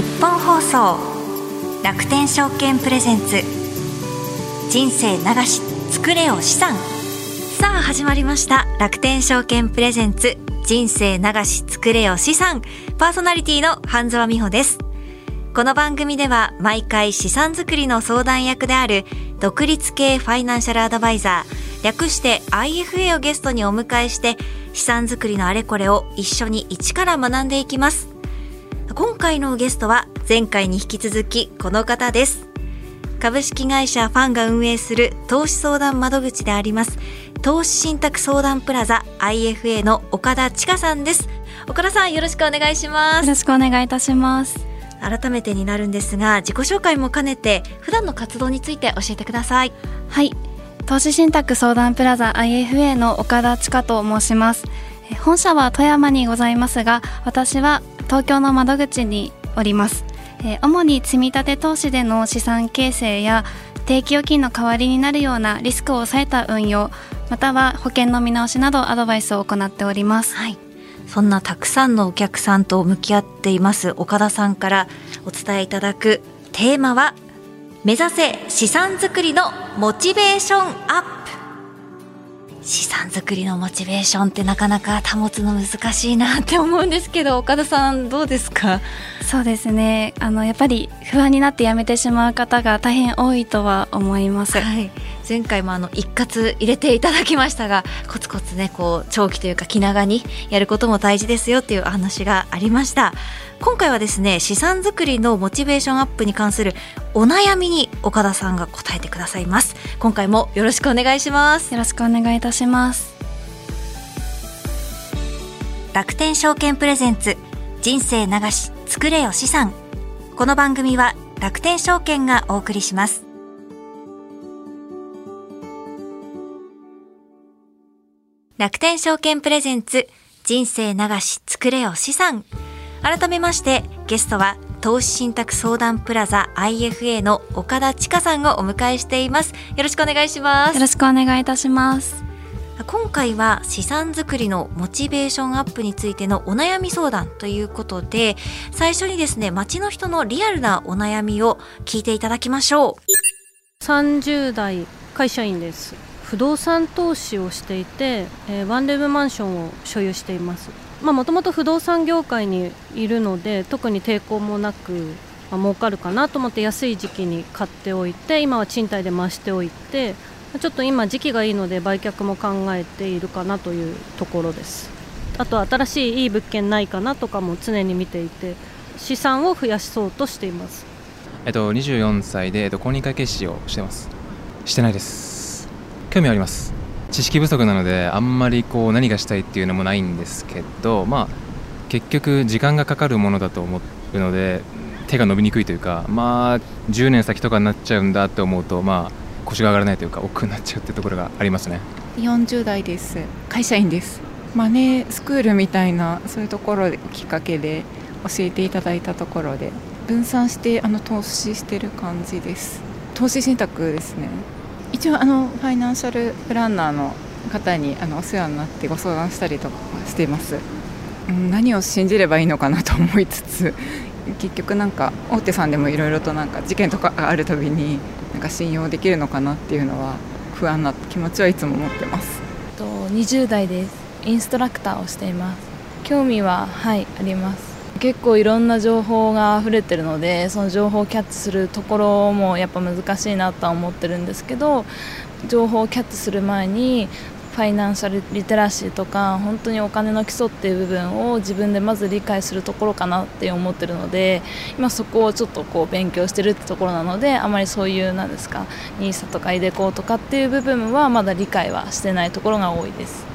日本放送楽天証券プレゼンツ。人生流し作れよ資産。さあ始まりました楽天証券プレゼンツ。人生流し作れよ資産。パーソナリティの半沢美穂です。この番組では毎回資産作りの相談役である独立系ファイナンシャルアドバイザー略して IFA をゲストにお迎えして資産作りのあれこれを一緒に一から学んでいきます。今回のゲストは前回に引き続きこの方です。株式会社ファンが運営する投資相談窓口であります投資信託相談プラザ IFA の岡田千佳さんです。岡田さんよろしくお願いします。よろしくお願いいたします。改めてになるんですが自己紹介も兼ねて普段の活動について教えてください。はい。投資信託相談プラザ IFA の岡田千佳と申します本社は富山にございますが私は東京の窓口におります。主に積み立て投資での資産形成や定期預金の代わりになるようなリスクを抑えた運用または保険の見直しなどアドバイスを行っております、はい。そんなたくさんのお客さんと向き合っています岡田さんからお伝えいただくテーマは目指せ資産作りのモチベーションアップ。資産作りのモチベーションってなかなか保つの難しいなって思うんですけど岡田さんどうですか？そうですね。あのやっぱり不安になってやめてしまう方が大変多いとは思います、はい、前回もあの一括入れていただきましたがコツコツねこう長期というか気長にやることも大事ですよっていう話がありました今回はですね資産作りのモチベーションアップに関するお悩みに岡田さんが答えてくださいます。今回もよろしくお願いします。よろしくお願いいたします。楽天証券プレゼンツ人生流し作れよ資産。この番組は楽天証券がお送りします。楽天証券プレゼンツ人生流し作れよ資産改めましてゲストは投資信託相談プラザ IFA の岡田千佳さんをお迎えしています。よろしくお願いします。よろしくお願いいたします。今回は資産作りのモチベーションアップについてのお悩み相談ということで最初にですね街の人のリアルなお悩みを聞いていただきましょう。30代会社員です。不動産投資をしていて、えー、ワンルームマンションを所有していますもともと不動産業界にいるので特に抵抗もなく、まあ、儲かるかなと思って安い時期に買っておいて今は賃貸で増しておいてちょっと今時期がいいので売却も考えているかなというところです。あと新しいいい物件ないかなとかも常に見ていて資産を増やしそうとしています。えっと24歳で、えっと、公認会計士をしてます。してないです。興味あります。知識不足なのであんまりこう何がしたいっていうのもないんですけどまあ結局時間がかかるものだと思うので手が伸びにくいというかまあ10年先とかになっちゃうんだって思うとまあ腰が上がらないというか億劫になっちゃうってところがありますね。40代です。会社員です。マネースクールみたいなそういうところきっかけで教えていただいたところで分散してあの投資してる感じです。投資信託ですね。一応あのファイナンシャルプランナーの方にあのお世話になってご相談したりとかしています、うん、何を信じればいいのかなと思いつつ 結局なんか大手さんでもいろいろとなんか事件とかがあるたびになんか信用できるのかなっていうのは不安な気持ちはいつも持ってます。と20代ですインストラクターをしています。興味ははいあります。結構いろんな情報が溢れてるのでその情報をキャッチするところもやっぱ難しいなとは思ってるんですけど情報をキャッチする前にファイナンシャルリテラシーとか本当にお金の基礎っていう部分を自分でまず理解するところかなって思ってるので今そこをちょっとこう勉強してるってところなのであまりそういうなんですか NISA とか iDeCo とかっていう部分はまだ理解はしてないところが多いです。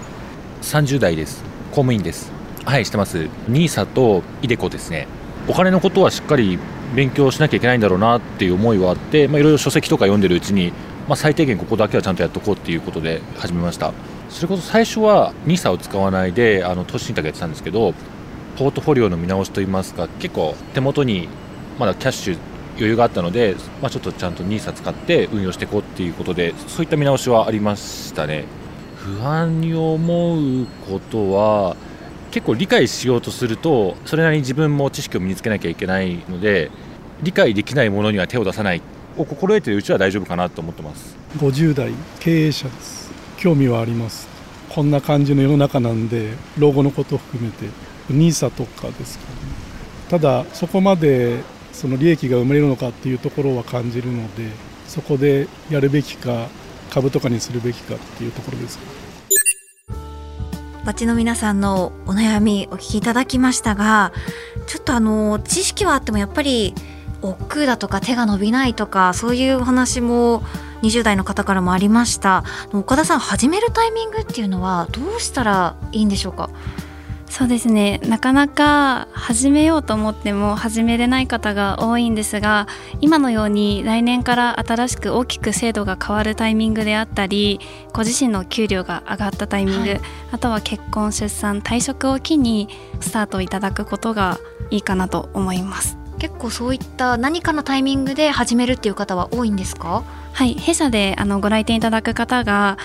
30代です。公務員です。はいしてます。NISA と iDeCo ですね。お金のことはしっかり勉強しなきゃいけないんだろうなっていう思いはあっていろいろ書籍とか読んでるうちに、まあ、最低限ここだけはちゃんとやっとこうっていうことで始めました。それこそ最初は NISA を使わないであの投資信託やってたんですけどポートフォリオの見直しといいますか結構手元にまだキャッシュ余裕があったので、まあ、ちょっとちゃんと NISA 使って運用していこうっていうことでそういった見直しはありましたね。不安に思うことは結構理解しようとするとそれなりに自分も知識を身につけなきゃいけないので理解できないものには手を出さない。を心得ているうちは大丈夫かなと思ってます。50代経営者です。興味はあります。こんな感じの世の中なんで老後のことを含めて NISA とかですかね。ただそこまでその利益が生まれるのかっていうところは感じるのでそこでやるべきか株とかにするべきかっていうところです街の皆さんのお悩みお聞きいただきましたがちょっとあの知識はあってもやっぱり億劫だとか手が伸びないとかそういうお話も20代の方からもありました。岡田さん始めるタイミングっていうのはどうしたらいいんでしょうか？そうですね。なかなか始めようと思っても始めれない方が多いんですが今のように来年から新しく大きく制度が変わるタイミングであったりご自身の給料が上がったタイミング、はい、あとは結婚出産退職を機にスタートいただくことがいいかなと思います。結構そういった何かのタイミングで始めるっていう方は多いんですか？はい。弊社であのご来店いただく方が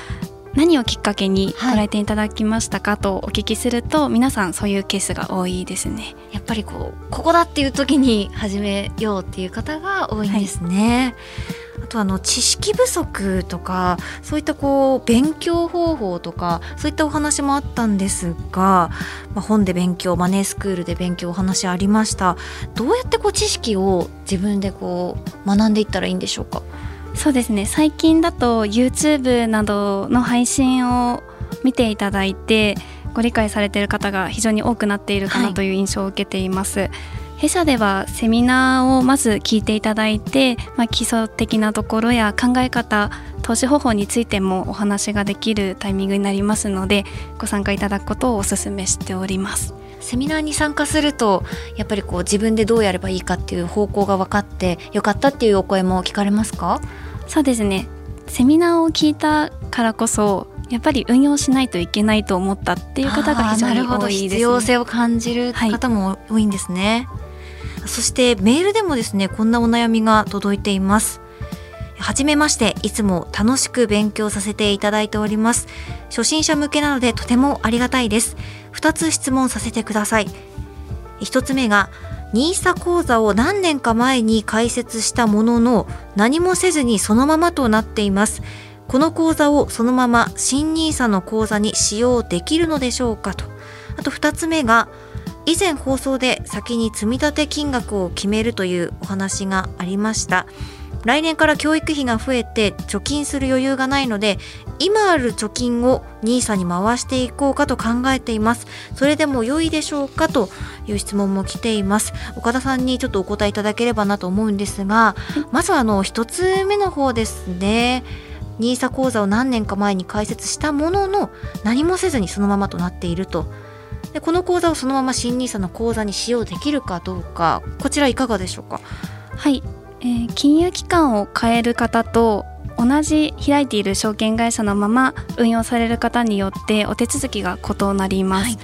何をきっかけにご来店いただきましたかとお聞きすると、はい、皆さんそういうケースが多いですね。やっぱりこうここだっていう時に始めようっていう方が多いんですね、はい、あとあの知識不足とかそういったこう勉強方法とかそういったお話もあったんですが、まあ、本で勉強マネースクールで勉強お話ありました。どうやってこう知識を自分でこう学んでいったらいいんでしょうか？そうですね最近だと YouTube などの配信を見ていただいてご理解されている方が非常に多くなっているかなという印象を受けています。はい、弊社ではセミナーをまず聞いていただいて、まあ、基礎的なところや考え方投資方法についてもお話ができるタイミングになりますのでご参加いただくことをお勧めしております。セミナーに参加するとやっぱりこう自分でどうやればいいかっていう方向が分かってよかったっていうお声も聞かれますか？そうですね。セミナーを聞いたからこそやっぱり運用しないといけないと思ったっていう方が非常に多いです、ね、必要性を感じる方も多いんですね、はい、そしてメールでもですねこんなお悩みが届いています。はじめましていつも楽しく勉強させていただいております。初心者向けなのでとてもありがたいです2つ質問させてください。1つ目が NISA 講座を何年か前に開設したものの何もせずにそのままとなっています。この講座をそのまま新 NISA の講座に使用できるのでしょうかと。あと2つ目が以前放送で先に積立金額を決めるというお話がありました。来年から教育費が増えて貯金する余裕がないので今ある貯金を NISA に回していこうかと考えています。それでも良いでしょうかという質問も来ています。岡田さんにちょっとお答えいただければなと思うんですがまずあの1つ目の方ですね。NISA 講座を何年か前に開設したものの何もせずにそのままとなっていると。でこの講座をそのまま新 NISA の講座に使用できるかどうかこちらいかがでしょうか？はいえー、金融機関を変える方と同じ開いている証券会社のまま運用される方によってお手続きが異なります、はい、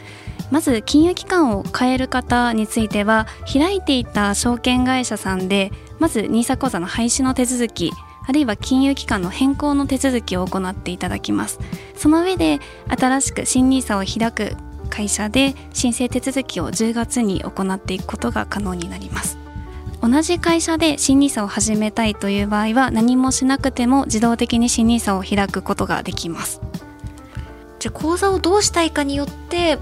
まず金融機関を変える方については開いていた証券会社さんでまず NISA 口座の廃止の手続きあるいは金融機関の変更の手続きを行っていただきます。その上で新しく新 NISA を開く会社で申請手続きを10月に行っていくことが可能になります同じ会社で新 NISA を始めたいという場合は何もしなくても自動的に新 NISA を開くことができます。じゃあ口座をどうしたいかによって、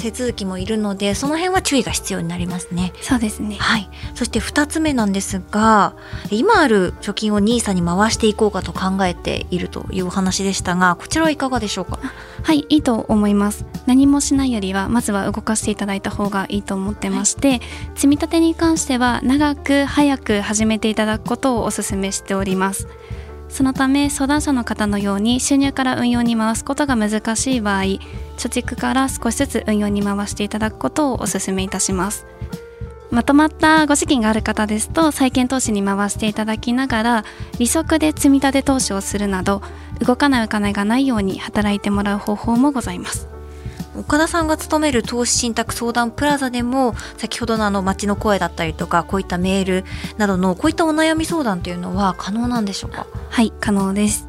手続きもいるのでその辺は注意が必要になりますね。そうですね、はい、そして2つ目なんですが今ある貯金を NISA に回していこうかと考えているというお話でしたがこちらはいかがでしょうか？はいいいと思います。何もしないよりはまずは動かしていただいた方がいいと思ってまして、はい、積み立てに関しては長く早く始めていただくことをお勧めしております。そのため相談者の方のように収入から運用に回すことが難しい場合貯蓄から少しずつ運用に回していただくことをお勧めいたします。まとまったご資金がある方ですと債券投資に回していただきながら利息で積み立て投資をするなど動かないお金がないように働いてもらう方法もございます。岡田さんが勤める投資信託相談プラザでも先ほどのあの街の声だったりとかこういったメールなどのこういったお悩み相談というのは可能なんでしょうか？はい可能です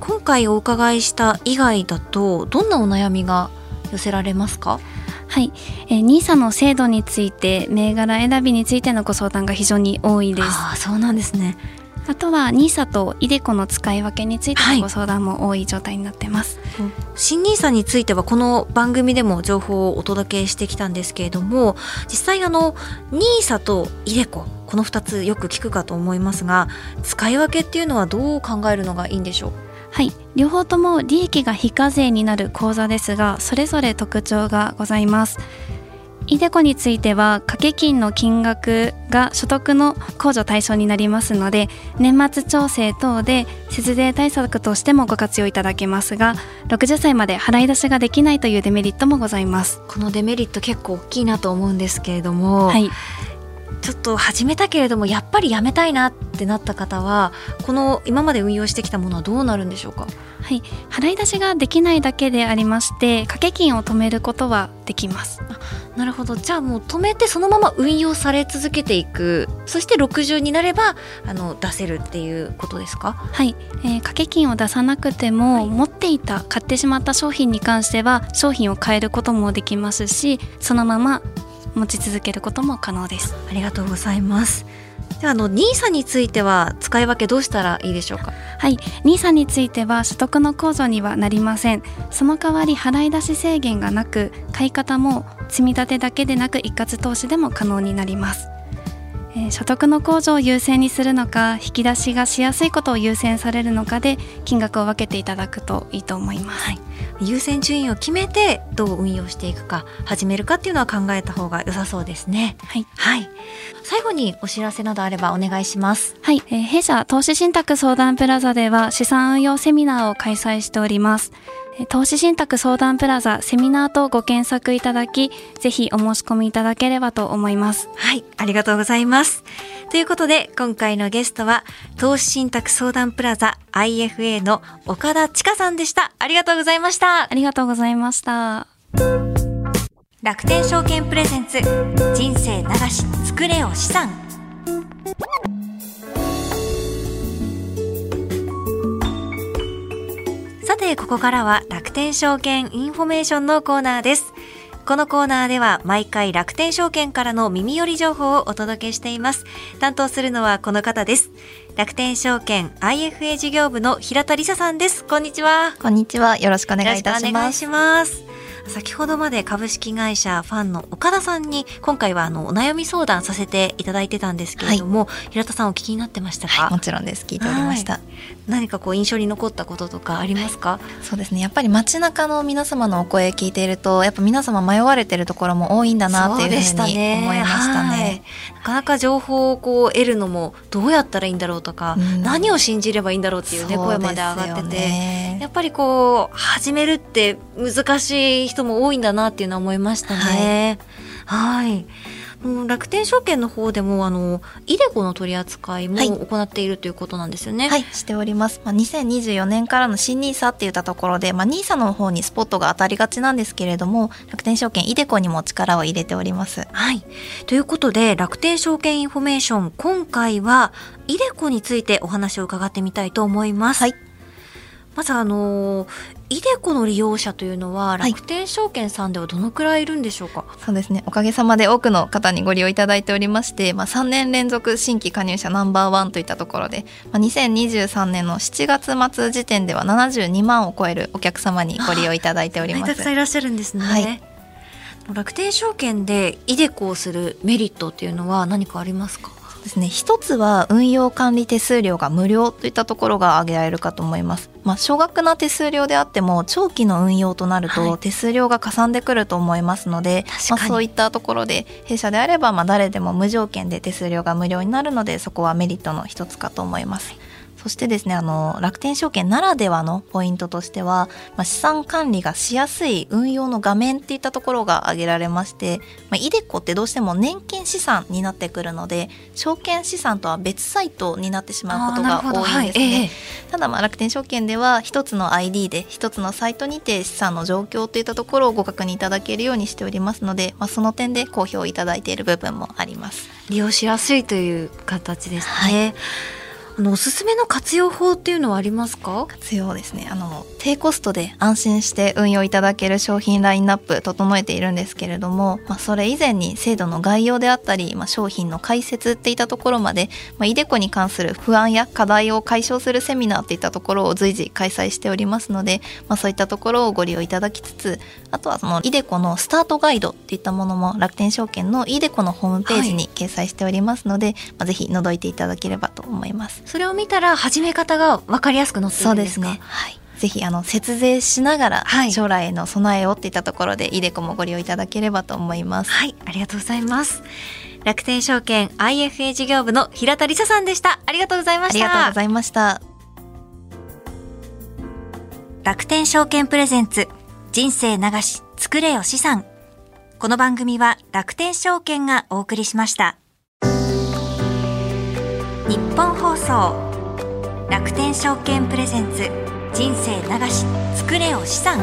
今回お伺いした以外だとどんなお悩みが寄せられますか？はい、えー、NISA の制度について銘柄選びについてのご相談が非常に多いです。あそうなんですね。あとは NISA と iDeCo の使い分けについてのご相談も多い状態になってます、はい、新 NISA についてはこの番組でも情報をお届けしてきたんですけれども実際あの NISA と iDeCo この2つよく聞くかと思いますが使い分けっていうのはどう考えるのがいいんでしょう？はい。両方とも利益が非課税になる口座ですがそれぞれ特徴がございますイデコについては掛け金の金額が所得の控除対象になりますので年末調整等で節税対策としてもご活用いただけますが60歳まで払い出しができないというデメリットもございます。このデメリット結構大きいなと思うんですけれども、はい、ちょっと始めたけれどもやっぱりやめたいなってなった方はこの今まで運用してきたものはどうなるんでしょうか？はい。払い出しができないだけでありまして掛け金を止めることはできます。なるほど。じゃあもう止めてそのまま運用され続けていく。そして60になればあの出せるっていうことですか？はい、えー、掛け金を出さなくても、はい、持っていた買ってしまった商品に関しては商品を変えることもできますしそのまま持ち続けることも可能です。ありがとうございます。ではあの NISA については使い分けどうしたらいいでしょうか？はい。NISA については所得の控除にはなりません。その代わり払い出し制限がなく買い方も積み立てだけでなく一括投資でも可能になりますえ所得の控除を優先にするのか引き出しがしやすいことを優先されるのかで金額を分けていただくといいと思います、はい、優先順位を決めてどう運用していくか始めるかっていうのは考えた方が良さそうですね。はい、はい、最後にお知らせなどあればお願いします。はい、えー、弊社投資信託相談プラザでは資産運用セミナーを開催しております投資信託相談プラザセミナーとご検索いただき、ぜひお申し込みいただければと思います。はい、ありがとうございます。ということで、今回のゲストは、投資信託相談プラザ IFA の岡田千佳さんでした。ありがとうございました。ありがとうございました。楽天証券プレゼンツ、人生長し、作れよ資産。て、ここからは楽天証券インフォメーションのコーナーです。このコーナーでは毎回楽天証券からの耳寄り情報をお届けしています。担当するのはこの方です。楽天証券 IFA 事業部の平田理沙さんです。こんにちは。こんにちは。よろしくお願いいたします。先ほどまで株式会社ファンの岡田さんに今回はあのお悩み相談させていただいてたんですけれども、はい、平田さんお聞きになってましたか、はい、もちろんです。聞いておりました、はい、何かこう印象に残ったこととかありますか、そうですね。やっぱり街中の皆様のお声聞いているとやっぱ皆様迷われてるところも多いんだなっていうふうに思いましたね。なかなか情報をこう得るのもどうやったらいいんだろうとか、うん、何を信じればいいんだろうっていうね。声まで上がっててやっぱりこう始めるって難しい人も多いんだなっていうのは思いましたね。はい、はい楽天証券の方でもあのイデコの取り扱いも行っているということなんですよね。はい、はい、しております。まあ、2024年からの新ニーサって言ったところで、まあ、ニーサの方にスポットが当たりがちなんですけれども、楽天証券イデコにも力を入れております。はい。ということで、楽天証券インフォメーション、今回はイデコについてお話を伺ってみたいと思います。はい。まずあのイデコの利用者というのは楽天証券さんではどのくらいいるんでしょうか、はい、そうですね。おかげさまで多くの方にご利用いただいておりまして、まあ、3年連続新規加入者ナンバーワンといったところで、まあ、2023年の7月末時点では72万を超えるお客様にご利用いただいております。たくさんいらっしゃるんですね、はい、楽天証券でイデコをするメリットっていうのは何かありますか？ですね。一つは運用管理手数料が無料といったところが挙げられるかと思いますまあ少額な手数料であっても長期の運用となると手数料がかさんでくると思いますので、はい、まあ、そういったところで弊社であればまあ誰でも無条件で手数料が無料になるのでそこはメリットの一つかと思います。そしてですねあの楽天証券ならではのポイントとしては、まあ、資産管理がしやすい運用の画面っていったところが挙げられまして、まあ、イデコってどうしても年金資産になってくるので証券資産とは別サイトになってしまうことが多いんですね、はいえー、ただまあ楽天証券では一つの ID で一つのサイトにて資産の状況といったところをご確認いただけるようにしておりますので、まあ、その点で好評いただいている部分もあります。利用しやすいという形ですね、はいあのおすすめの活用法っていうのはありますか？活用ですね。あの低コストで安心して運用いただける商品ラインナップ整えているんですけれども、まあ、それ以前に制度の概要であったり、まあ、商品の解説っていったところまで、まあ、イデコに関する不安や課題を解消するセミナーっていったところを随時開催しておりますので、まあ、そういったところをご利用いただきつつあとはそのイデコのスタートガイドっていったものも楽天証券のイデコのホームページに掲載しておりますので、はい、まあ、ぜひ覗いていただければと思います。それを見たら始め方が分かりやすく載ってるんですか？そうですね。はいぜひあの節税しながら将来への備えをっていったところで、イデコもご利用いただければと思います。はい、ありがとうございます。楽天証券 IFA 事業部の平田理沙さんでした。ありがとうございました。ありがとうございました。楽天証券プレゼンツ人生流し作れよ資産。この番組は楽天証券がお送りしました。日本放送楽天証券プレゼンツ人生流し作れよ資産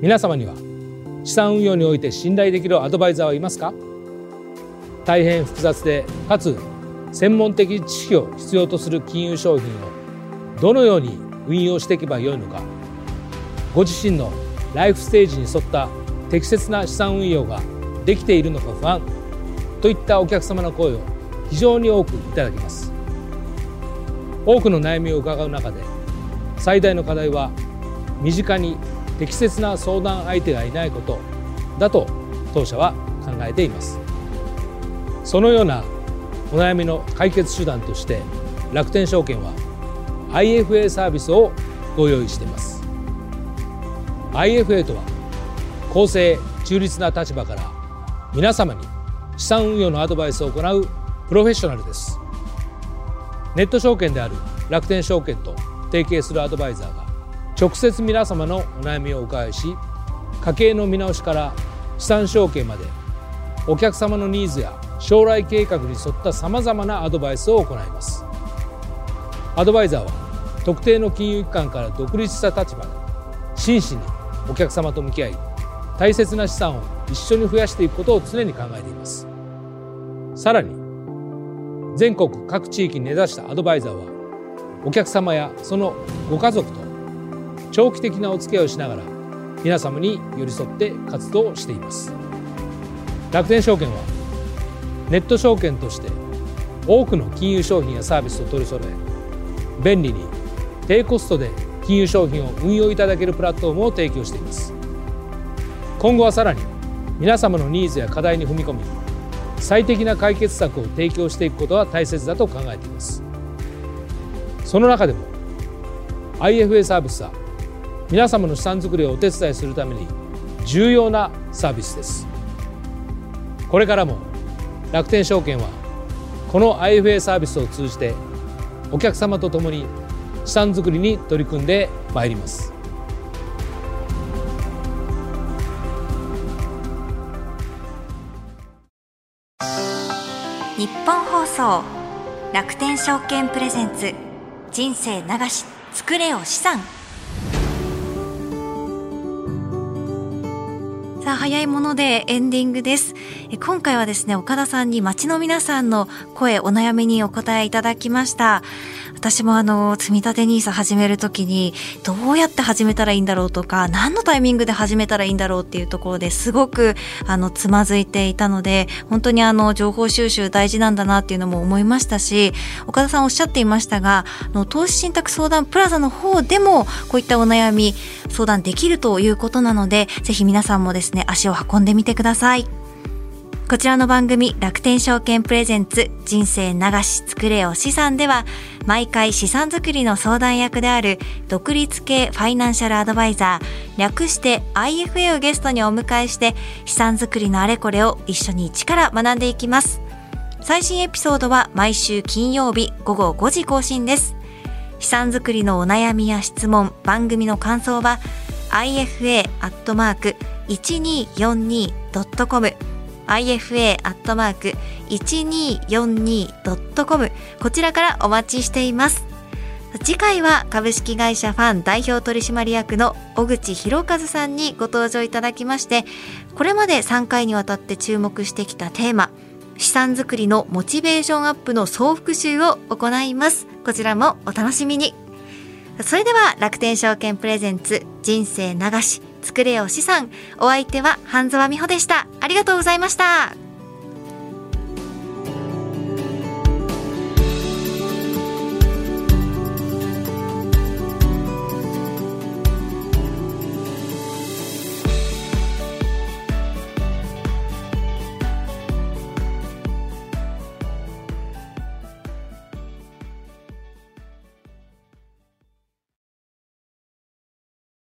皆様には資産運用において信頼できるアドバイザーはいますか？大変複雑でかつ専門的知識を必要とする金融商品をどのように運用していけばよいのか？ご自身のライフステージに沿った適切な資産運用ができているのか不安。といったお客様の声を非常に多くいただきます。多くの悩みを伺う中で最大の課題は身近に適切な相談相手がいないことだと当社は考えています。そのようなお悩みの解決手段として楽天証券は IFA サービスをご用意しています。IFA とは公正中立な立場から皆様に資産運用のアドバイスを行うプロフェッショナルです。ネット証券である楽天証券と提携するアドバイザーが直接皆様のお悩みをお伺いし家計の見直しから資産承継までお客様のニーズや将来計画に沿ったさまざまなアドバイスを行います。アドバイザーは特定の金融機関から独立した立場で真摯にお客様と向き合い大切な資産を一緒に増やしていくことを常に考えています。さらに全国各地域に根ざしたアドバイザーはお客様やそのご家族と長期的なお付き合いをしながら皆様に寄り添って活動しています。楽天証券はネット証券として多くの金融商品やサービスを取り揃え便利に低コストで金融商品を運用いただけるプラットフォームを提供しています。今後はさらに皆様のニーズや課題に踏み込み最適な解決策を提供していくことは大切だと考えています。その中でも IFA サービスは皆様の資産作りをお手伝いするために重要なサービスです。これからも楽天証券はこの IFA サービスを通じてお客様と共に資産作りに取り組んでまいります。日本放送楽天証券プレゼンツ人生流し作れよ資産。さあ早いものでエンディングです。今回はですね岡田さんに街の皆さんの声お悩みにお答えいただきました。私もあの、積み立て NISA 始めるときに、どうやって始めたらいいんだろうとか、何のタイミングで始めたらいいんだろうっていうところですごく、あの、つまずいていたので、本当にあの、情報収集大事なんだなっていうのも思いましたし、岡田さんおっしゃっていましたが、の投資信託相談プラザの方でも、こういったお悩み、相談できるということなので、ぜひ皆さんもですね、足を運んでみてください。こちらの番組楽天証券プレゼンツ人生流し作れよ資産では毎回資産作りの相談役である独立系ファイナンシャルアドバイザー略して IFA をゲストにお迎えして資産作りのあれこれを一緒に一から学んでいきます。最新エピソードは毎週金曜日午後5時更新です。資産作りのお悩みや質問番組の感想は ifa.1242.com ifa.1242.com こちらからお待ちしています。次回は株式会社ファン代表取締役の小口博和さんにご登場いただきまして、これまで3回にわたって注目してきたテーマ、資産作りのモチベーションアップの総復習を行います。こちらもお楽しみに。それでは楽天証券プレゼンツ人生流し作れよ資産お相手は半沢美穂でした。ありがとうございました。